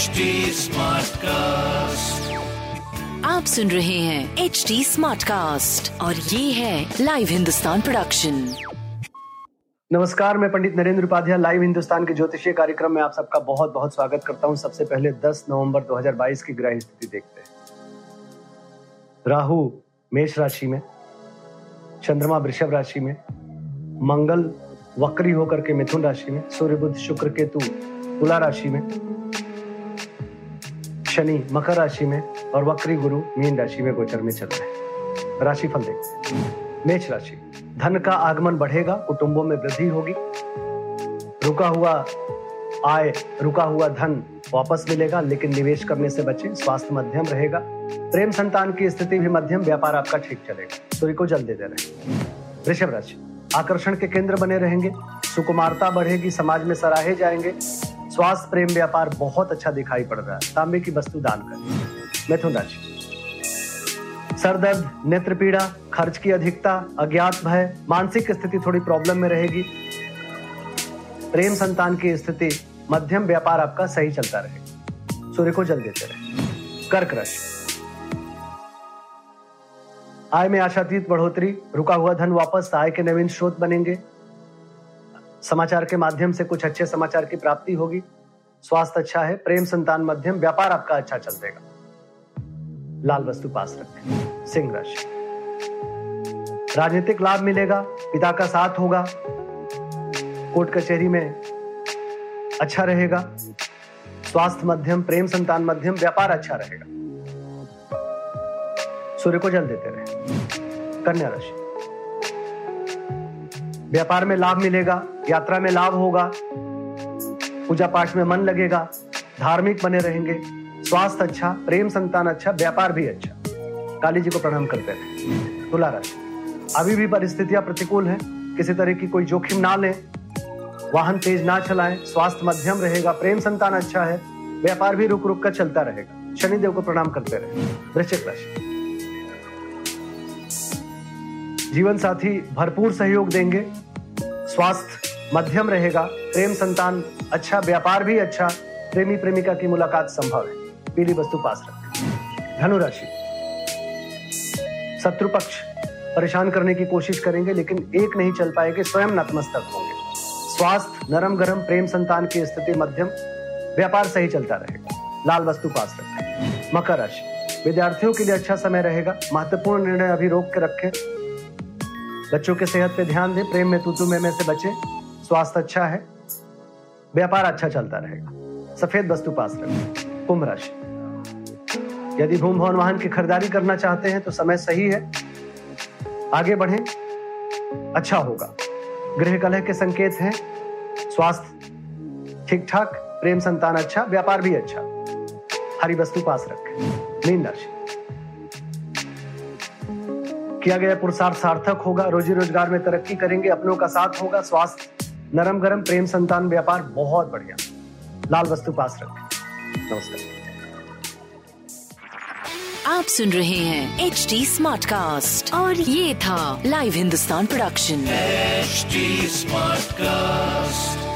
HD Smartcast. आप सुन रहे हैं एच डी स्मार्ट कास्ट और ये है लाइव हिंदुस्तान प्रोडक्शन नमस्कार मैं पंडित नरेंद्र उपाध्याय लाइव हिंदुस्तान के ज्योतिषीय कार्यक्रम में आप सबका बहुत बहुत स्वागत करता हूँ। सबसे पहले 10 नवंबर 2022 की ग्रह स्थिति देखते हैं। राहु मेष राशि में चंद्रमा वृषभ राशि में मंगल वक्री होकर के मिथुन राशि में सूर्य बुध शुक्र केतु तुला राशि में शनि मकर राशि में और वक्री गुरु मीन राशि में गोचर में चल रहे हैं। राशिफल देखते मेष राशि, धन का आगमन बढ़ेगा, कुटुंबों में वृद्धि होगी। रुका हुआ आय, रुका हुआ धन वापस मिलेगा, लेकिन निवेश करने से बचें, स्वास्थ्य मध्यम रहेगा। प्रेम संतान की स्थिति भी मध्यम, व्यापार आपका ठीक चलेगा। सूर्य को जल देते रहे वृषभ राशि, आकर्षण के केंद्र बने रहेंगे। सुकुमारता बढ़ेगी, समाज में सराहे जाएँगे। स्वास्थ्य प्रेम व्यापार बहुत अच्छा दिखाई पड़ रहा है। तांबे की वस्तु दान करें। मिथुन राशि सर दर्द नेत्र पीड़ा खर्च की अधिकता, अज्ञात भय, मानसिक स्थिति थोड़ी प्रॉब्लम में रहेगी। प्रेम संतान की स्थिति, मध्यम व्यापार आपका सही चलता रहेगा। सूर्य को जल देते रहे। कर्क राशि। आय में आशातीत बढ़ोतरी, रुका हुआ धन वापस आय के नवीन स्रोत बनेंगे। समाचार के माध्यम से कुछ अच्छे समाचार की प्राप्ति होगी। स्वास्थ्य अच्छा है, प्रेम संतान मध्यम, व्यापार आपका अच्छा चलतेगा लाल वस्तु पास रखें सिंह राशि। राजनीतिक लाभ मिलेगा, पिता का साथ होगा। कोर्ट कचहरी में अच्छा रहेगा। स्वास्थ्य मध्यम, प्रेम संतान मध्यम, व्यापार अच्छा रहेगा। सूर्य को जल देते रहे। कन्या राशि। व्यापार में लाभ मिलेगा, यात्रा में लाभ होगा। पूजा पाठ में मन लगेगा, धार्मिक बने रहेंगे, स्वास्थ्य अच्छा प्रेम संतान अच्छा व्यापार भी अच्छा। काली जी को प्रणाम करते रहे तुला राशि अभी भी परिस्थितियाँ प्रतिकूल हैं? किसी तरह की कोई जोखिम ना लें? वाहन तेज ना चलाएँ, स्वास्थ्य मध्यम रहेगा, प्रेम संतान अच्छा है, व्यापार भी रुक रुक कर चलता रहेगा। शनिदेव को प्रणाम करते रहे। वृश्चिक राशि। जीवन साथी भरपूर सहयोग देंगे। स्वास्थ्य मध्यम रहेगा। प्रेम संतान अच्छा व्यापार भी अच्छा। प्रेमी प्रेमिका की मुलाकात संभव है। पीली वस्तु पास रखें। धनुराशि। शत्रु पक्ष परेशान करने की कोशिश करेंगे लेकिन एक नहीं चल पाएँगे स्वयं नतमस्तक होंगे। स्वास्थ्य नरम गरम प्रेम संतान की स्थिति मध्यम। व्यापार सही चलता रहेगा। लाल वस्तु पास रखें। मकर राशि। विद्यार्थियों के लिए अच्छा समय रहेगा। महत्वपूर्ण निर्णय अभी रोक के रखें। बच्चों के सेहत पे ध्यान दें। प्रेम में तुतु में, में से बचे। स्वास्थ्य अच्छा है, व्यापार अच्छा चलता रहेगा। सफ़ेद वस्तु पास रखें, कुंभ राशि। यदि भूम भवन वाहन की खरीदारी करना चाहते हैं तो समय सही है। आगे बढ़े अच्छा होगा। गृह कलह के संकेत हैं, स्वास्थ्य ठीक ठाक प्रेम संतान अच्छा व्यापार भी अच्छा। हरी वस्तु पास रखें, मीन राशि। किया गया पुरुषार्थ सार्थक होगा रोजी रोज़गार में तरक्की करेंगे, अपनों का साथ होगा, स्वास्थ्य नरम गरम प्रेम संतान व्यापार बहुत बढ़िया। लाल वस्तु पास रखें। नमस्कार। आप सुन रहे हैं एच डी स्मार्ट कास्ट और ये था live Hindustan production smart Smartcast.